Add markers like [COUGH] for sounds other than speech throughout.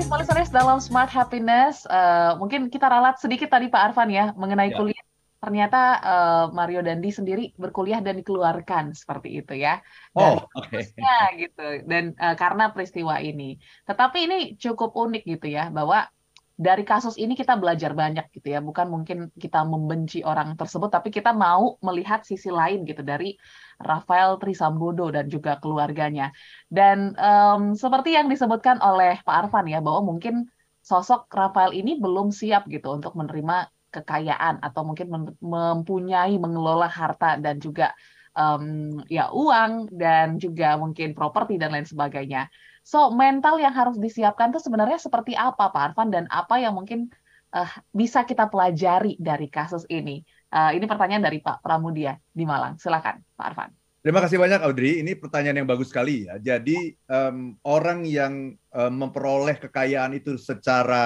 small listeners dalam Smart Happiness, uh, mungkin kita ralat sedikit tadi Pak Arfan ya mengenai ya. kuliah. Ternyata uh, Mario Dandi sendiri berkuliah dan dikeluarkan seperti itu ya. Dan oh, oke. Okay. gitu. Dan uh, karena peristiwa ini. Tetapi ini cukup unik gitu ya bahwa dari kasus ini kita belajar banyak gitu ya. Bukan mungkin kita membenci orang tersebut, tapi kita mau melihat sisi lain gitu dari Rafael Trisambodo dan juga keluarganya. Dan um, seperti yang disebutkan oleh Pak Arfan ya, bahwa mungkin sosok Rafael ini belum siap gitu untuk menerima kekayaan atau mungkin mempunyai mengelola harta dan juga um, ya uang dan juga mungkin properti dan lain sebagainya. So, mental yang harus disiapkan itu sebenarnya seperti apa, Pak Arfan, dan apa yang mungkin uh, bisa kita pelajari dari kasus ini? Uh, ini pertanyaan dari Pak Pramudia di Malang. Silakan, Pak Arfan. Terima kasih banyak, Audrey. Ini pertanyaan yang bagus sekali ya. Jadi um, orang yang um, memperoleh kekayaan itu secara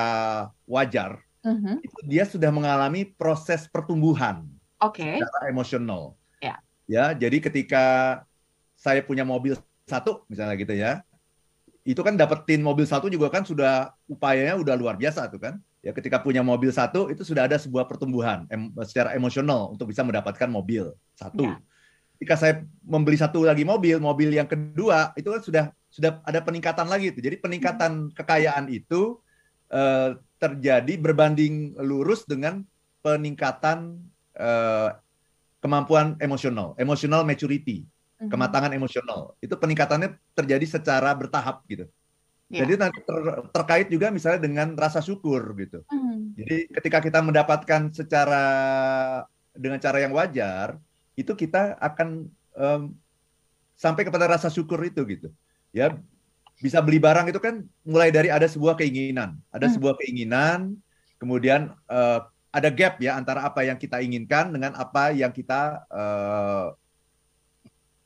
wajar, uh -huh. itu dia sudah mengalami proses pertumbuhan, okay. secara emosional. Ya, jadi ketika saya punya mobil satu, misalnya gitu ya, itu kan dapetin mobil satu juga kan sudah upayanya udah luar biasa tuh kan. Ya ketika punya mobil satu itu sudah ada sebuah pertumbuhan em, secara emosional untuk bisa mendapatkan mobil satu. Ya. Ketika saya membeli satu lagi mobil, mobil yang kedua itu kan sudah sudah ada peningkatan lagi itu. Jadi peningkatan hmm. kekayaan itu eh, terjadi berbanding lurus dengan peningkatan eh, kemampuan emosional, emotional maturity. Mhm. kematangan emosional itu peningkatannya terjadi secara bertahap gitu. Yeah. Jadi nanti ter, terkait juga misalnya dengan rasa syukur gitu. Mm. Jadi ketika kita mendapatkan secara dengan cara yang wajar, itu kita akan um, sampai kepada rasa syukur itu gitu. Ya bisa beli barang itu kan mulai dari ada sebuah keinginan, ada mm. sebuah keinginan, kemudian uh, ada gap ya antara apa yang kita inginkan dengan apa yang kita uh,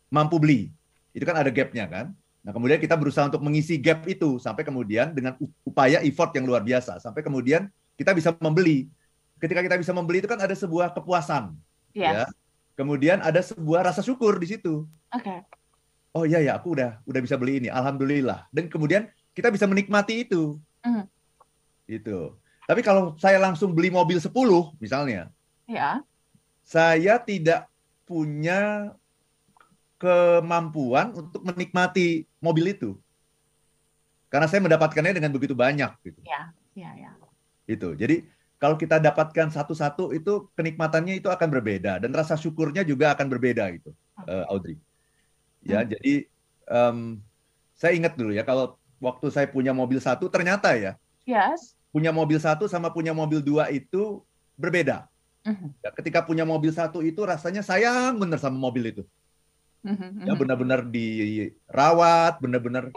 mampu beli. Itu kan ada gapnya kan. Nah kemudian kita berusaha untuk mengisi gap itu sampai kemudian dengan upaya effort yang luar biasa sampai kemudian kita bisa membeli. Ketika kita bisa membeli itu kan ada sebuah kepuasan. Yes. Ya. Kemudian ada sebuah rasa syukur di situ. Oke. Okay. Oh iya ya, aku udah udah bisa beli ini. Alhamdulillah. Dan kemudian kita bisa menikmati itu. Mm. Itu. Tapi kalau saya langsung beli mobil 10 misalnya. Ya. Saya tidak punya kemampuan untuk menikmati mobil itu. Karena saya mendapatkannya dengan begitu banyak gitu. Ya, ya, ya. Itu. Jadi kalau kita dapatkan satu-satu itu kenikmatannya itu akan berbeda dan rasa syukurnya juga akan berbeda gitu, okay. uh, eh, Audrey. Ya, hmm. jadi um, saya ingat dulu ya kalau waktu saya punya mobil satu ternyata ya. Yes. Punya mobil satu sama punya mobil dua itu berbeda. Uh -huh. ya, ketika punya mobil satu itu rasanya sayang bener sama mobil itu. Mm-hmm. Ya benar-benar dirawat, benar-benar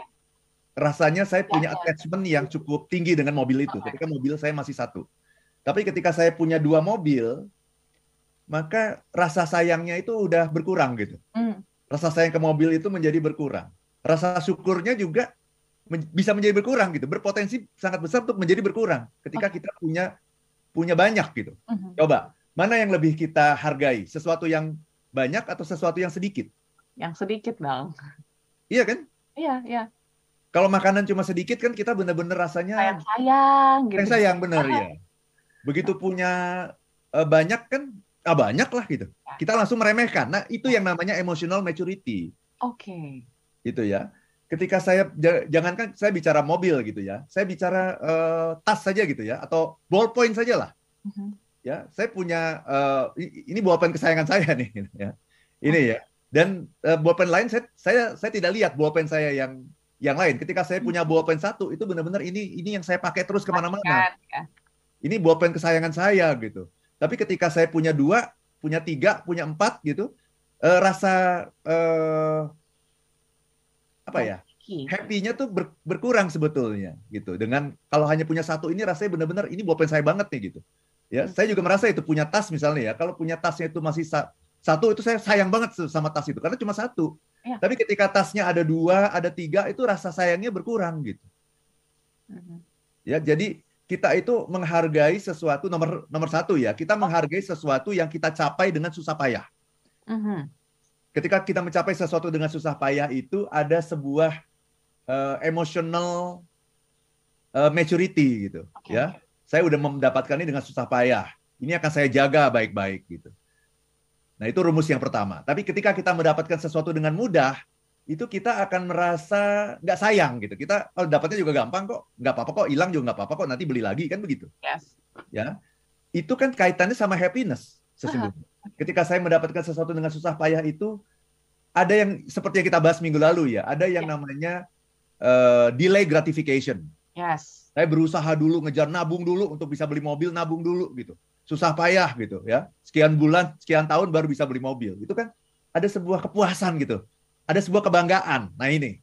rasanya saya punya ya, ya. attachment yang cukup tinggi dengan mobil itu. Ketika mobil saya masih satu. Tapi ketika saya punya dua mobil, maka rasa sayangnya itu udah berkurang gitu. Mm. Rasa sayang ke mobil itu menjadi berkurang. Rasa syukurnya juga men bisa menjadi berkurang gitu. Berpotensi sangat besar untuk menjadi berkurang ketika kita punya punya banyak gitu. -hmm. Coba, mana yang lebih kita hargai? Sesuatu yang banyak atau sesuatu yang sedikit? yang sedikit dong. Iya kan? Iya, iya. Kalau makanan cuma sedikit kan kita bener-bener rasanya sayang-sayang gitu. Sayang, sayang bener ya. [LAUGHS] Begitu punya uh, banyak kan ah banyak lah gitu. Ya. Kita langsung meremehkan. Nah, itu yang namanya emotional maturity. Oke. Okay. Gitu ya. Ketika saya jangankan saya bicara mobil gitu ya. Saya bicara uh, tas saja gitu ya atau ballpoint saja lah. Uh mhm. -huh. Ya, saya punya uh, ini ballpoint kesayangan saya nih ya. Ini ya dan uh, bolpen lain saya saya saya tidak lihat bolpen saya yang yang lain. Ketika saya punya bolpen satu itu benar-benar ini ini yang saya pakai terus ke mana-mana. Ya. Ini bolpen kesayangan saya gitu. Tapi ketika saya punya dua, punya tiga, punya empat gitu, uh, rasa uh, apa ya? Happy-nya tuh ber, berkurang sebetulnya gitu. Dengan kalau hanya punya satu ini rasanya benar-benar ini bolpen saya banget nih gitu. Ya, hmm. saya juga merasa itu punya tas misalnya ya. Kalau punya tasnya itu masih satu itu saya sayang banget sama tas itu karena cuma satu. Ya. Tapi ketika tasnya ada dua, ada tiga, itu rasa sayangnya berkurang gitu. Uh-huh. Ya, jadi kita itu menghargai sesuatu nomor nomor satu ya. Kita menghargai sesuatu yang kita capai dengan susah payah. Uh-huh. Ketika kita mencapai sesuatu dengan susah payah itu ada sebuah uh, emotional uh, maturity gitu okay. ya. saya udah mendapatkan ini dengan susah payah. Ini akan saya jaga baik-baik gitu. Nah itu rumus yang pertama. Tapi ketika kita mendapatkan sesuatu dengan mudah itu kita akan merasa nggak sayang gitu. Kita kalau dapatnya juga gampang kok. Nggak apa-apa kok. Hilang juga nggak apa-apa kok. Nanti beli lagi kan begitu. Yes. ya. Itu kan kaitannya sama happiness sesungguhnya ketika saya mendapatkan sesuatu dengan susah payah itu ada yang seperti yang kita bahas minggu lalu ya ada yang yeah. namanya uh, delay gratification yes saya berusaha dulu ngejar nabung dulu untuk bisa beli mobil nabung dulu gitu susah payah gitu ya sekian bulan sekian tahun baru bisa beli mobil itu kan ada sebuah kepuasan gitu ada sebuah kebanggaan. Nah ini,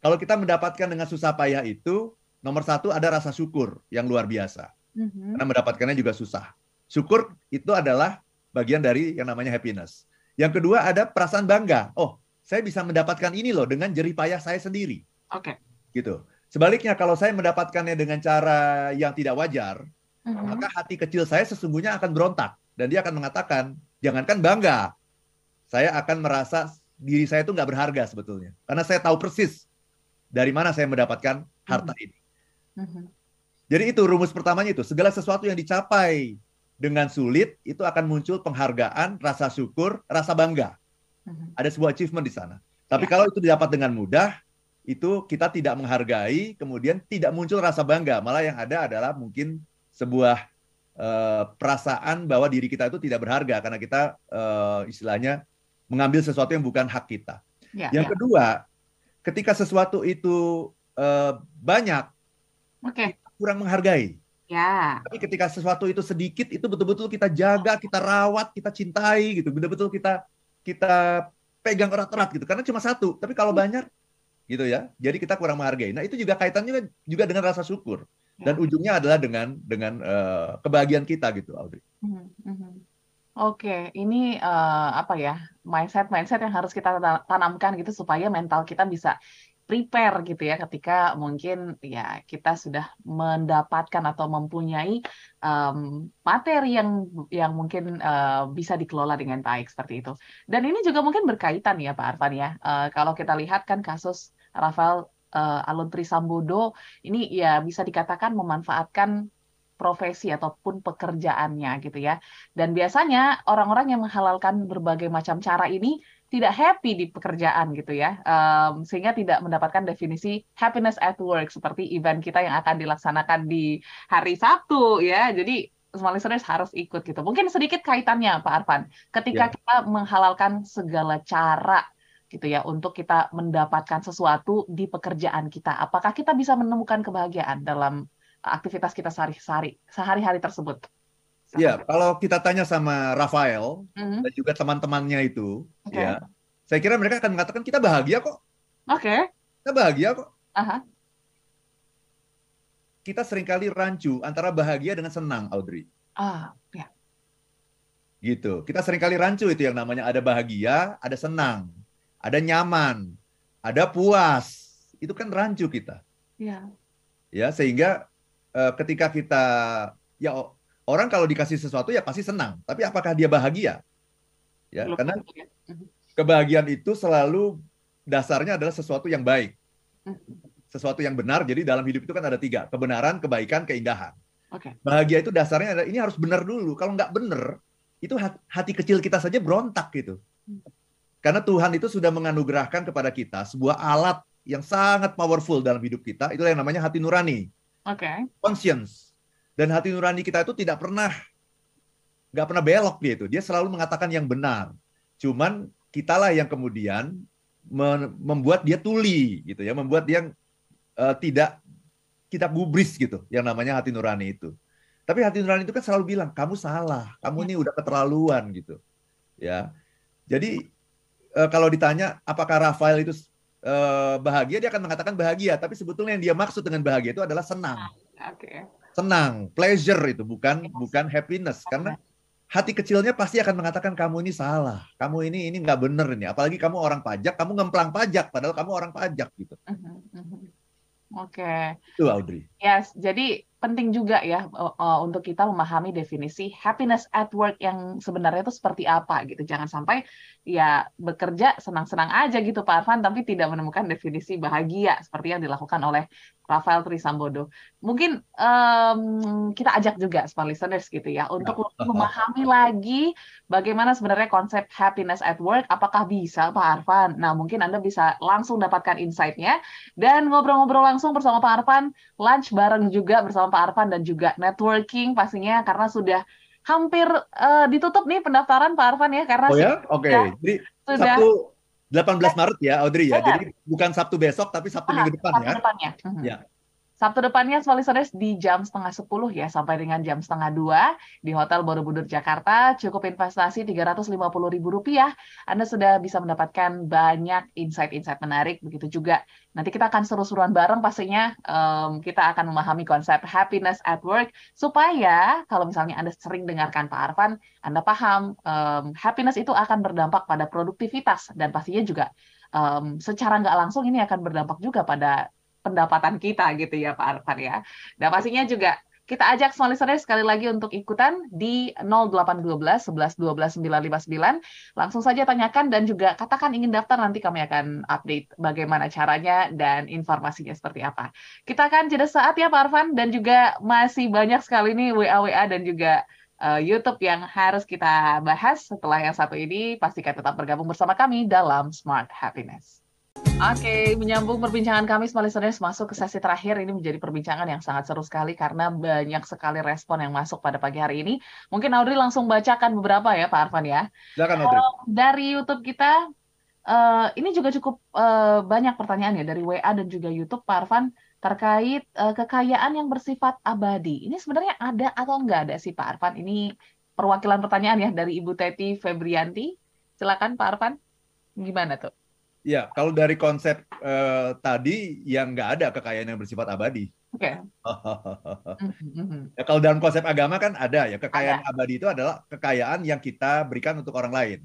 kalau kita mendapatkan dengan susah payah itu, nomor satu ada rasa syukur yang luar biasa. Mm-hmm. Karena mendapatkannya juga susah. Syukur itu adalah bagian dari yang namanya happiness. Yang kedua ada perasaan bangga. Oh, saya bisa mendapatkan ini loh dengan jerih payah saya sendiri. Oke. Okay. Gitu. Sebaliknya kalau saya mendapatkannya dengan cara yang tidak wajar, mm-hmm. maka hati kecil saya sesungguhnya akan berontak dan dia akan mengatakan, jangankan bangga, saya akan merasa diri saya itu nggak berharga sebetulnya. Karena saya tahu persis dari mana saya mendapatkan harta hmm. ini. Hmm. Jadi itu rumus pertamanya itu, segala sesuatu yang dicapai dengan sulit itu akan muncul penghargaan, rasa syukur, rasa bangga. Hmm. Ada sebuah achievement di sana. Tapi ya. kalau itu didapat dengan mudah, itu kita tidak menghargai, kemudian tidak muncul rasa bangga, malah yang ada adalah mungkin sebuah uh, perasaan bahwa diri kita itu tidak berharga karena kita uh, istilahnya mengambil sesuatu yang bukan hak kita. Ya, yang ya. kedua, ketika sesuatu itu uh, banyak, okay. kita kurang menghargai. Ya. Tapi ketika sesuatu itu sedikit, itu betul-betul kita jaga, kita rawat, kita cintai gitu, betul-betul kita kita pegang erat-erat gitu. Karena cuma satu, tapi kalau banyak, gitu ya. Jadi kita kurang menghargai. Nah itu juga kaitannya juga dengan rasa syukur. Dan ya. ujungnya adalah dengan dengan uh, kebahagiaan kita gitu, Audrey. Mm -hmm. Oke, ini uh, apa ya mindset mindset yang harus kita tanamkan gitu supaya mental kita bisa prepare gitu ya ketika mungkin ya kita sudah mendapatkan atau mempunyai um, materi yang yang mungkin uh, bisa dikelola dengan baik seperti itu. Dan ini juga mungkin berkaitan ya Pak Arfan ya. Uh, kalau kita lihat kan kasus Rafael uh, Aluntri Sambodo ini ya bisa dikatakan memanfaatkan profesi ataupun pekerjaannya gitu ya. Dan biasanya orang-orang yang menghalalkan berbagai macam cara ini tidak happy di pekerjaan gitu ya, um, sehingga tidak mendapatkan definisi happiness at work seperti event kita yang akan dilaksanakan di hari Sabtu ya. Jadi semua listeners harus ikut gitu. Mungkin sedikit kaitannya Pak Arfan, ketika yeah. kita menghalalkan segala cara gitu ya untuk kita mendapatkan sesuatu di pekerjaan kita. Apakah kita bisa menemukan kebahagiaan dalam aktivitas kita sehari-hari sehari-hari tersebut. Iya, kalau kita tanya sama Rafael mm-hmm. dan juga teman-temannya itu, okay. ya, saya kira mereka akan mengatakan kita bahagia kok. Oke. Okay. Kita bahagia kok. Aha. Kita sering kali rancu antara bahagia dengan senang, Audrey. Ah, ya. Gitu. Kita sering kali rancu itu yang namanya ada bahagia, ada senang, ada nyaman, ada puas. Itu kan rancu kita. Iya. Ya, sehingga uh, ketika kita ya orang kalau dikasih sesuatu ya pasti senang, tapi apakah dia bahagia? Ya, karena ya. Mhm. kebahagiaan itu selalu dasarnya adalah sesuatu yang baik. Mhm. Sesuatu yang benar. Jadi dalam hidup itu kan ada tiga, kebenaran, kebaikan, keindahan. Okay. Bahagia itu dasarnya adalah ini harus benar dulu. Kalau nggak benar, itu hati kecil kita saja berontak gitu. Mhm. Karena Tuhan itu sudah menganugerahkan kepada kita sebuah alat yang sangat powerful dalam hidup kita, itu yang namanya hati nurani. Oke. Okay. Conscience. Dan hati nurani kita itu tidak pernah nggak pernah belok dia itu. Dia selalu mengatakan yang benar. Cuman kitalah yang kemudian membuat dia tuli gitu ya, membuat dia uh, tidak kita gubris gitu, yang namanya hati nurani itu. Tapi hati nurani itu kan selalu bilang kamu salah, kamu ini udah keterlaluan gitu, ya. Jadi uh, kalau ditanya apakah Rafael itu uh, bahagia, dia akan mengatakan bahagia. Tapi sebetulnya yang dia maksud dengan bahagia itu adalah senang. Okay. Senang, pleasure itu bukan bukan happiness. Karena hati kecilnya pasti akan mengatakan kamu ini salah, kamu ini ini nggak bener ini. Apalagi kamu orang pajak, kamu ngemplang pajak, padahal kamu orang pajak gitu. Uh -huh. Oke. Okay. Itu Audrey. Yes, jadi penting juga ya uh, untuk kita memahami definisi happiness at work yang sebenarnya itu seperti apa gitu. Jangan sampai ya bekerja senang-senang aja gitu Pak Arfan, tapi tidak menemukan definisi bahagia seperti yang dilakukan oleh Rafael Trisambodo. Mungkin um, kita ajak juga smart listeners gitu ya untuk memahami lagi bagaimana sebenarnya konsep happiness at work. Apakah bisa Pak Arfan? Nah mungkin Anda bisa langsung dapatkan insight-nya dan ngobrol-ngobrol langsung bersama Pak Arfan, lunch bareng juga bersama Pak Arfan dan juga networking pastinya karena sudah hampir uh, ditutup nih pendaftaran Pak Arfan ya karena Oh ya, oke. Okay. Jadi sudah Sabtu 18 Maret ya, Audrey ya. Jadi bukan Sabtu besok tapi Sabtu ah, minggu depan Sabtu ya. Depannya. Ya. Sabtu depannya Listeners di jam setengah sepuluh ya sampai dengan jam setengah dua. Di Hotel Borobudur Jakarta cukup investasi tiga ratus lima puluh ribu rupiah. Anda sudah bisa mendapatkan banyak insight-insight menarik begitu juga. Nanti kita akan seru-seruan bareng pastinya. Um, kita akan memahami konsep happiness at work supaya kalau misalnya Anda sering dengarkan Pak Arfan Anda paham um, happiness itu akan berdampak pada produktivitas dan pastinya juga um, secara nggak langsung ini akan berdampak juga pada pendapatan kita gitu ya Pak Arfan ya. Dan pastinya juga kita ajak semua listener sekali lagi untuk ikutan di 0812 11 12 959. Langsung saja tanyakan dan juga katakan ingin daftar nanti kami akan update bagaimana caranya dan informasinya seperti apa. Kita akan jeda saat ya Pak Arfan dan juga masih banyak sekali nih WA-WA dan juga uh, YouTube yang harus kita bahas setelah yang satu ini. Pastikan tetap bergabung bersama kami dalam Smart Happiness. Oke, menyambung perbincangan kami listeners masuk ke sesi terakhir ini menjadi perbincangan yang sangat seru sekali karena banyak sekali respon yang masuk pada pagi hari ini. Mungkin Audrey langsung bacakan beberapa ya Pak Arfan ya. Silakan Audrey. Uh, dari YouTube kita uh, ini juga cukup uh, banyak pertanyaan ya dari WA dan juga YouTube Pak Arfan terkait uh, kekayaan yang bersifat abadi. Ini sebenarnya ada atau enggak ada sih Pak Arfan? Ini perwakilan pertanyaan ya dari Ibu Teti Febrianti. Silakan Pak Arfan. Gimana tuh? Ya, kalau dari konsep uh, tadi yang nggak ada kekayaan yang bersifat abadi. Oke. Okay. ya, kalau dalam konsep agama kan ada ya kekayaan ada. abadi itu adalah kekayaan yang kita berikan untuk orang lain.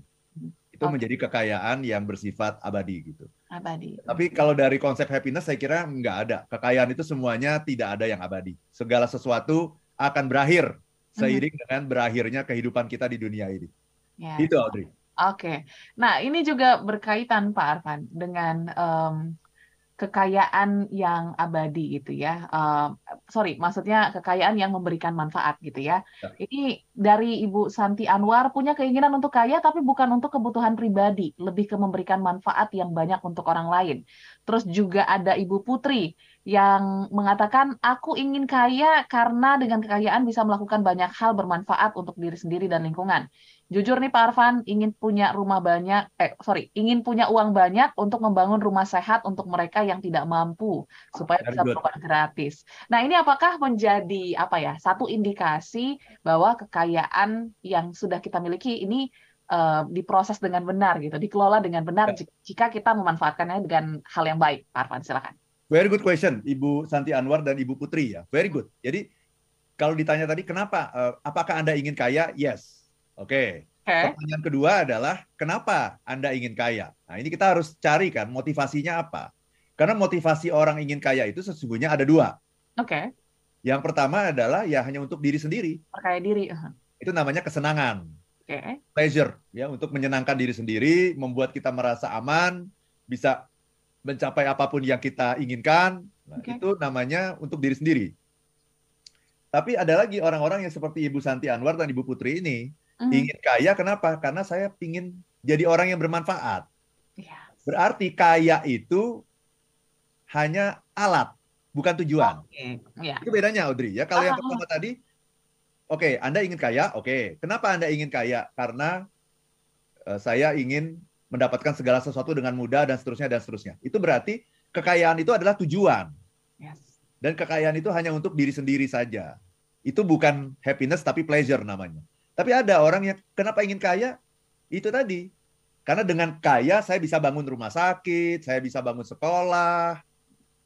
Itu okay. menjadi kekayaan yang bersifat abadi gitu. Abadi. Tapi kalau dari konsep happiness saya kira nggak ada. Kekayaan itu semuanya tidak ada yang abadi. Segala sesuatu akan berakhir seiring mm -hmm. dengan berakhirnya kehidupan kita di dunia ini. Yeah. Itu Audrey. Oke. Nah, ini juga berkaitan Pak Arfan dengan um, kekayaan yang abadi gitu ya. Uh, sorry, maksudnya kekayaan yang memberikan manfaat gitu ya. ya. Ini dari Ibu Santi Anwar punya keinginan untuk kaya tapi bukan untuk kebutuhan pribadi, lebih ke memberikan manfaat yang banyak untuk orang lain. Terus juga ada Ibu Putri yang mengatakan aku ingin kaya karena dengan kekayaan bisa melakukan banyak hal bermanfaat untuk diri sendiri dan lingkungan. Jujur nih Pak Arfan, ingin punya rumah banyak, eh sorry, ingin punya uang banyak untuk membangun rumah sehat untuk mereka yang tidak mampu supaya bisa berobat gratis. Nah ini apakah menjadi apa ya satu indikasi bahwa kekayaan yang sudah kita miliki ini uh, diproses dengan benar gitu, dikelola dengan benar ya. jika kita memanfaatkannya dengan hal yang baik, Pak Arfan, silakan. Very good question, Ibu Santi Anwar dan Ibu Putri ya, very good. Jadi kalau ditanya tadi kenapa, uh, apakah anda ingin kaya? Yes Oke. Okay. Pertanyaan kedua adalah kenapa Anda ingin kaya? Nah, ini kita harus cari kan motivasinya apa? Karena motivasi orang ingin kaya itu sesungguhnya ada dua. Oke. Okay. Yang pertama adalah ya hanya untuk diri sendiri. Perkaya diri. Itu namanya kesenangan. Oke. Okay. Pleasure ya untuk menyenangkan diri sendiri, membuat kita merasa aman, bisa mencapai apa pun yang kita inginkan. Nah, okay. itu namanya untuk diri sendiri. Tapi ada lagi orang-orang yang seperti Ibu Santi Anwar dan Ibu Putri ini Mm. Ingin kaya kenapa? Karena saya ingin jadi orang yang bermanfaat. Yes. Berarti kaya itu hanya alat, bukan tujuan. Okay. Yeah. Itu bedanya Audrey ya. Kalau yang ah, ah. pertama tadi, oke, okay, Anda ingin kaya, oke. Okay. Kenapa Anda ingin kaya? Karena uh, saya ingin mendapatkan segala sesuatu dengan mudah dan seterusnya dan seterusnya. Itu berarti kekayaan itu adalah tujuan. Yes. Dan kekayaan itu hanya untuk diri sendiri saja. Itu bukan happiness tapi pleasure namanya. Tapi ada orang yang kenapa ingin kaya? Itu tadi. Karena dengan kaya saya bisa bangun rumah sakit, saya bisa bangun sekolah,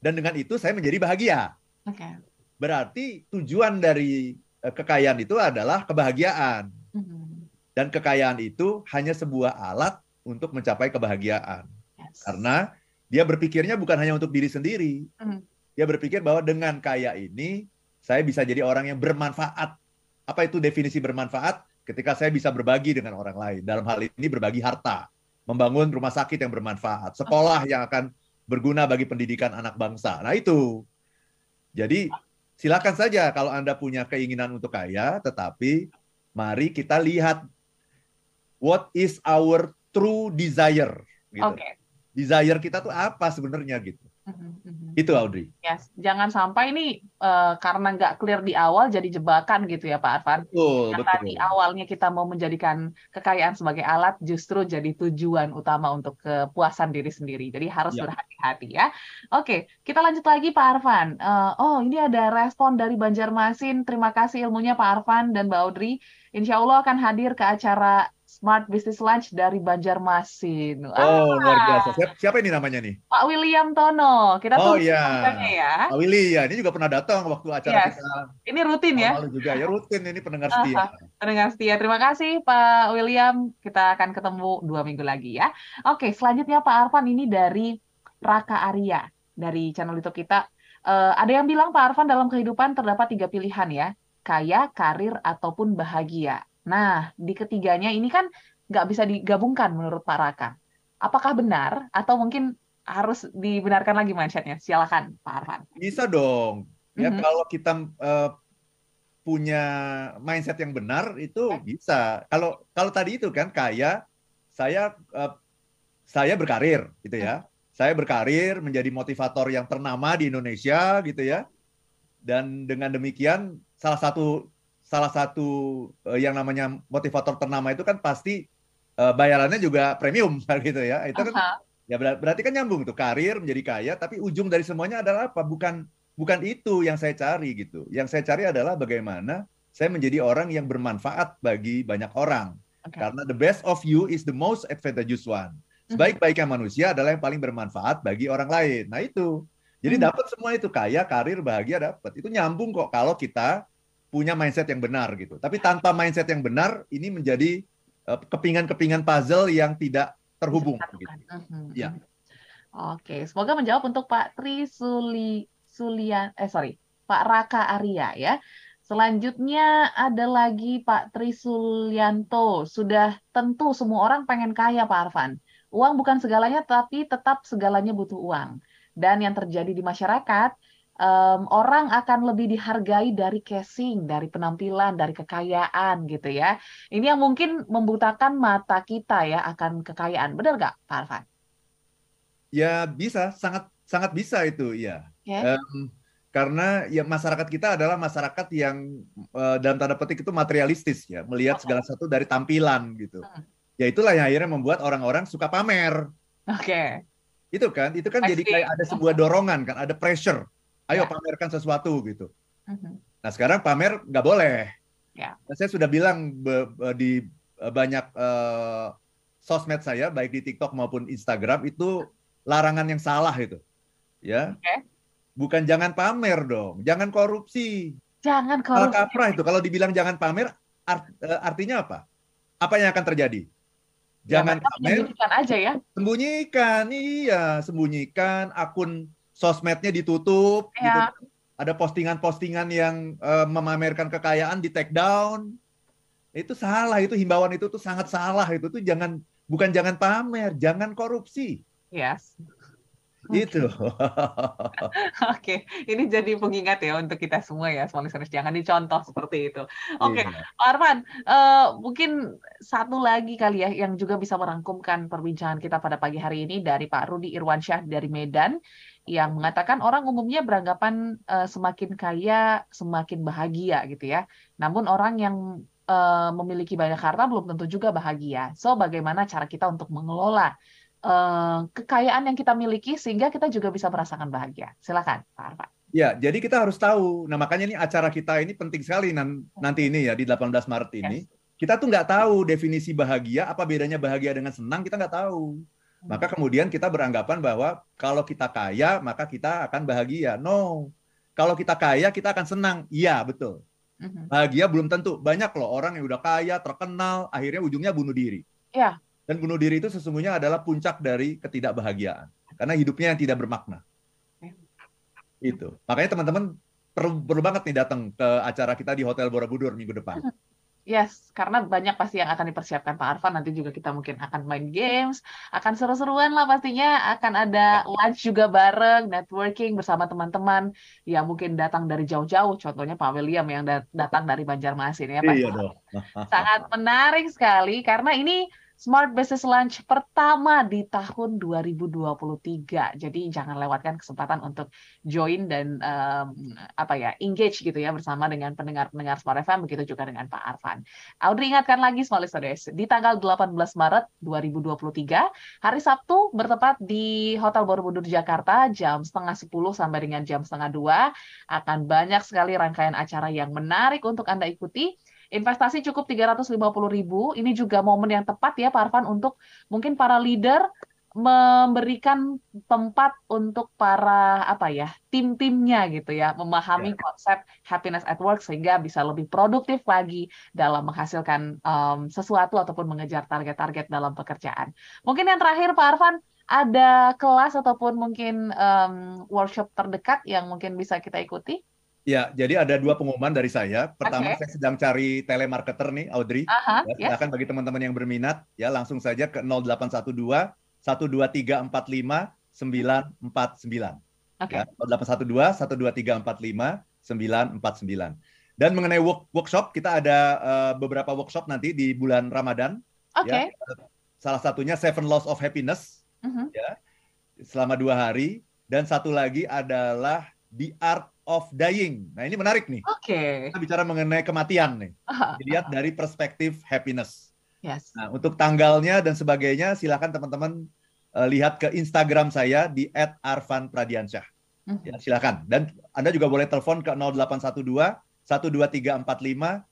dan dengan itu saya menjadi bahagia. Okay. Berarti tujuan dari eh, kekayaan itu adalah kebahagiaan. Mm-hmm. Dan kekayaan itu hanya sebuah alat untuk mencapai kebahagiaan. Yes. Karena dia berpikirnya bukan hanya untuk diri sendiri. Mm. Dia berpikir bahwa dengan kaya ini saya bisa jadi orang yang bermanfaat apa itu definisi bermanfaat? Ketika saya bisa berbagi dengan orang lain. Dalam hal ini berbagi harta, membangun rumah sakit yang bermanfaat, sekolah yang akan berguna bagi pendidikan anak bangsa. Nah itu. Jadi silakan saja kalau Anda punya keinginan untuk kaya, tetapi mari kita lihat what is our true desire. Gitu. Oke. Desire kita tuh apa sebenarnya gitu. Mhm, mhm. Itu Audrey. Yes. Jangan sampai ini eh, karena nggak clear di awal jadi jebakan gitu ya Pak Arfan. Betul, Yang betul. tadi awalnya kita mau menjadikan kekayaan sebagai alat justru jadi tujuan utama untuk kepuasan diri sendiri. Jadi harus Ya. berhati-hati ya. Oke, kita lanjut lagi Pak Arfan. Eh, oh, ini ada respon dari Banjarmasin. Terima kasih ilmunya Pak Arfan dan Mbak Audrey. Insya Allah akan hadir ke acara Smart Business Lunch dari Banjarmasin. Oh, luar Ah, biasa. Siapa, siapa ini namanya nih? Pak William Tono. Kita Oh, iya. ya. Pak Willy ya, ini juga pernah datang waktu acara Yes. kita Ini rutin ya. juga ya rutin ini pendengar Aha. setia. Pendengar setia, terima kasih Pak William. Kita akan ketemu dua minggu lagi ya. Oke, selanjutnya Pak Arfan ini dari Raka Arya dari channel YouTube kita. Eh, ada yang bilang Pak Arfan dalam kehidupan terdapat tiga pilihan ya, kaya, karir, ataupun bahagia. Nah, di ketiganya ini kan nggak bisa digabungkan menurut Pak Raka. Apakah benar atau mungkin harus dibenarkan lagi mindsetnya? Silakan Pak Arfan. Bisa dong. Ya Mhm. kalau kita eh, punya mindset yang benar itu Ya. bisa. Kalau kalau tadi itu kan kaya, saya eh, saya berkarir gitu ya. Saya berkarir menjadi motivator yang ternama di Indonesia gitu ya. Dan dengan demikian salah satu salah satu eh, yang namanya motivator ternama itu kan pasti eh, bayarannya juga premium [LAUGHS] gitu ya. Itu kan Aha, Ya ber- berarti kan nyambung tuh karir menjadi kaya, tapi ujung dari semuanya adalah apa? Bukan bukan itu yang saya cari gitu. Yang saya cari adalah bagaimana saya menjadi orang yang bermanfaat bagi banyak orang. oke. Karena the best of you is the most advantageous one. Sebaik-baiknya manusia adalah yang paling bermanfaat bagi orang lain. Nah itu. Jadi Hmm. dapat semua itu kaya, karir, bahagia dapat. Itu nyambung kok kalau kita punya mindset yang benar gitu. Tapi tanpa mindset yang benar, ini menjadi eh, kepingan-kepingan puzzle yang tidak terhubung. Gitu. Mhm, Ya. Oke, semoga menjawab untuk Pak Tri Suli Sulian eh sorry, Pak Raka Arya ya. Selanjutnya ada lagi Pak Tri Sulianto. Sudah tentu semua orang pengen kaya Pak Arfan. Uang bukan segalanya tapi tetap segalanya butuh uang. Dan yang terjadi di masyarakat em, orang akan lebih dihargai dari casing, dari penampilan, dari kekayaan gitu ya. Ini yang mungkin membutakan mata kita ya akan kekayaan. Benar nggak, Pak Arfan? Ya bisa, sangat sangat bisa itu ya. Ya. Em, karena ya masyarakat kita adalah masyarakat yang eh, dalam tanda petik itu materialistis ya, melihat segala sesuatu dari tampilan gitu. Hmm. Ya itulah yang akhirnya membuat orang-orang suka pamer. Oke. Itu kan, itu kan jadi Pasti. kayak ada sebuah dorongan kan, ada pressure. Ayo Ya. pamerkan sesuatu gitu. Mhm. Nah sekarang pamer nggak boleh. Ya. Nah, saya sudah bilang be- be- di eh, banyak eh, sosmed saya, baik di TikTok maupun Instagram itu larangan yang salah itu. Ya. Oke. Bukan jangan pamer dong, jangan korupsi. Jangan korupsi. kaprah itu. Kalau dibilang jangan pamer, art- eh, artinya apa? Apa yang akan terjadi? Ya, Jangan mereka pamer, menyembunyikan aja ya. sembunyikan. Iya, sembunyikan. Akun sosmednya ditutup. Ya. Gitu. Ada postingan-postingan yang eh, memamerkan kekayaan di take down. Itu salah. Itu himbauan itu tuh sangat salah. Itu tuh jangan bukan jangan pamer, jangan korupsi. Yes. Itu. [LAUGHS] Oke, ini jadi pengingat ya untuk kita semua ya, semua listeners. Jangan dicontoh seperti itu. Oke, Iya. Pak Arfan, eh, mungkin satu lagi kali ya yang juga bisa merangkumkan perbincangan kita pada pagi hari ini dari Pak Rudi Irwansyah dari Medan yang mengatakan orang umumnya beranggapan eh, semakin kaya semakin bahagia gitu ya. Namun orang yang eh, memiliki banyak harta belum tentu juga bahagia. So bagaimana cara kita untuk mengelola eh, kekayaan yang kita miliki sehingga kita juga bisa merasakan bahagia? Silakan, Pak Arfan. Ya, jadi kita harus tahu. Nah, makanya ini acara kita ini penting sekali nan- nanti ini ya di 18 Maret ini. Kita tuh nggak tahu definisi bahagia, apa bedanya bahagia dengan senang, kita nggak tahu. Maka kemudian kita beranggapan bahwa kalau kita kaya, maka kita akan bahagia. No. Kalau kita kaya, kita akan senang. Iya, betul. Mhm. Bahagia belum tentu. Banyak loh orang yang udah kaya, terkenal, akhirnya ujungnya bunuh diri. Iya. Dan bunuh diri itu sesungguhnya adalah puncak dari ketidakbahagiaan. Karena hidupnya yang tidak bermakna. Ya. Itu. Makanya teman-teman perlu, perlu banget nih datang ke acara kita di Hotel Borobudur minggu depan. Yes, karena banyak pasti yang akan dipersiapkan Pak Arfan. Nanti juga kita mungkin akan main games, akan seru-seruan lah pastinya. Akan ada lunch juga bareng, networking bersama teman-teman yang mungkin datang dari jauh-jauh. Contohnya Pak William yang datang dari Banjarmasin ya. Pasti Iya dong. sangat menarik sekali karena ini Smart Business Lunch pertama di tahun 2023. Jadi jangan lewatkan kesempatan untuk join dan um, apa ya engage gitu ya bersama dengan pendengar-pendengar Smart FM begitu juga dengan Pak Arfan. Audrey ingatkan lagi Smart Listeners di tanggal 18 Maret 2023 hari Sabtu bertepat di Hotel Borobudur Jakarta jam setengah 10 sampai dengan jam setengah 2 akan banyak sekali rangkaian acara yang menarik untuk Anda ikuti Investasi cukup 350 ribu. Ini juga momen yang tepat ya Pak Arfan untuk mungkin para leader memberikan tempat untuk para apa ya tim-timnya gitu ya memahami yeah. konsep happiness at work sehingga bisa lebih produktif lagi dalam menghasilkan um, sesuatu ataupun mengejar target-target dalam pekerjaan. Mungkin yang terakhir Pak Arfan ada kelas ataupun mungkin um, workshop terdekat yang mungkin bisa kita ikuti? Ya, jadi ada dua pengumuman dari saya. Pertama, okay. saya sedang cari telemarketer nih, Audrey. Uh-huh, ya, silakan yes. bagi teman-teman yang berminat, ya langsung saja ke 0812 12345 949. Okay. Ya, 0812 12345 949. Dan mengenai work, workshop, kita ada uh, beberapa workshop nanti di bulan Ramadan. Oke. Okay. Ya. Salah satunya Seven Laws of Happiness, uh-huh. ya, selama dua hari. Dan satu lagi adalah The Art of Dying. Nah ini menarik nih. Oke. Okay. Kita bicara mengenai kematian nih. [LAUGHS] Dilihat dari perspektif happiness. Yes. Nah untuk tanggalnya dan sebagainya silakan teman-teman uh, lihat ke Instagram saya di @arfanpradiansyah. Mm -hmm. Ya silakan. Dan Anda juga boleh telepon ke 0812 12345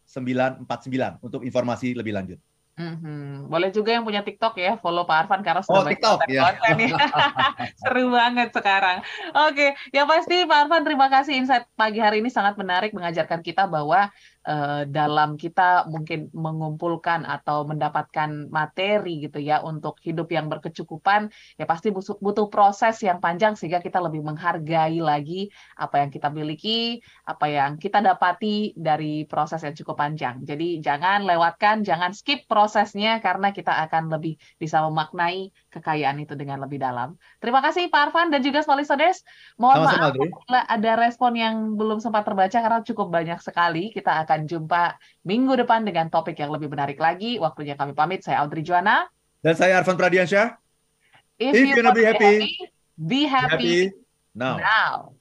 949 untuk informasi lebih lanjut. Mm-hmm. Boleh juga yang punya TikTok ya, follow Pak Arfan karena sudah oh, banyak TikTok, ya. konten ya. [LAUGHS] Seru banget sekarang. Oke, yang pasti Pak Arfan terima kasih insight pagi hari ini sangat menarik mengajarkan kita bahwa uh, dalam kita mungkin mengumpulkan atau mendapatkan materi gitu ya untuk hidup yang berkecukupan ya pasti butuh, proses yang panjang sehingga kita lebih menghargai lagi apa yang kita miliki, apa yang kita dapati dari proses yang cukup panjang. Jadi jangan lewatkan, jangan skip proses prosesnya karena kita akan lebih bisa memaknai kekayaan itu dengan lebih dalam. Terima kasih Pak Arfan dan juga Small Listeners. Mohon Sama-sama, maaf ada respon yang belum sempat terbaca karena cukup banyak sekali. Kita akan jumpa minggu depan dengan topik yang lebih menarik lagi. Waktunya kami pamit. Saya Audrey Juana. Dan saya Arfan Pradiansyah. If, If you, you be happy, happy, be happy, be happy now. now.